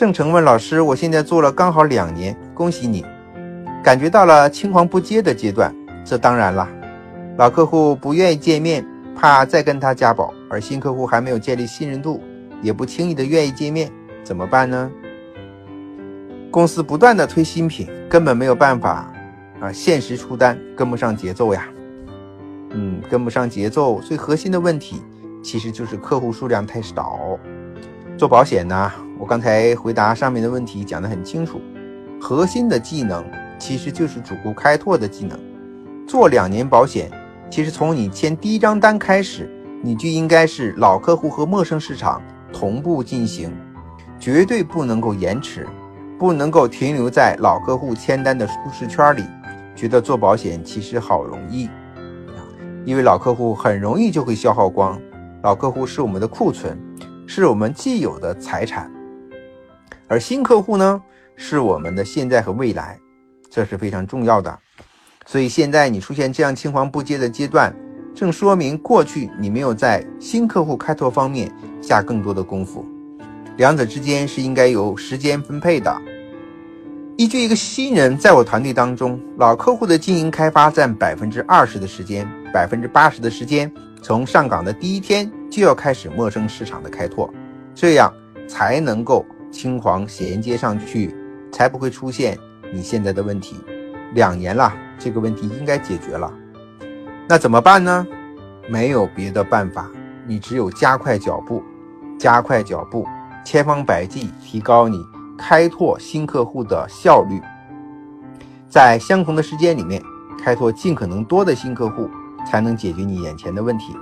郑成问老师：“我现在做了刚好两年，恭喜你，感觉到了青黄不接的阶段。这当然了，老客户不愿意见面，怕再跟他加保，而新客户还没有建立信任度，也不轻易的愿意见面，怎么办呢？公司不断的推新品，根本没有办法啊，限时出单，跟不上节奏呀。嗯，跟不上节奏，最核心的问题其实就是客户数量太少。做保险呢？”我刚才回答上面的问题讲得很清楚，核心的技能其实就是主顾开拓的技能。做两年保险，其实从你签第一张单开始，你就应该是老客户和陌生市场同步进行，绝对不能够延迟，不能够停留在老客户签单的舒适圈里，觉得做保险其实好容易，因为老客户很容易就会消耗光，老客户是我们的库存，是我们既有的财产。而新客户呢，是我们的现在和未来，这是非常重要的。所以现在你出现这样青黄不接的阶段，正说明过去你没有在新客户开拓方面下更多的功夫。两者之间是应该有时间分配的。依据一个新人在我团队当中，老客户的经营开发占百分之二十的时间，百分之八十的时间从上岗的第一天就要开始陌生市场的开拓，这样才能够。青黄衔接上去，才不会出现你现在的问题。两年了，这个问题应该解决了。那怎么办呢？没有别的办法，你只有加快脚步，加快脚步，千方百计提高你开拓新客户的效率。在相同的时间里面，开拓尽可能多的新客户，才能解决你眼前的问题。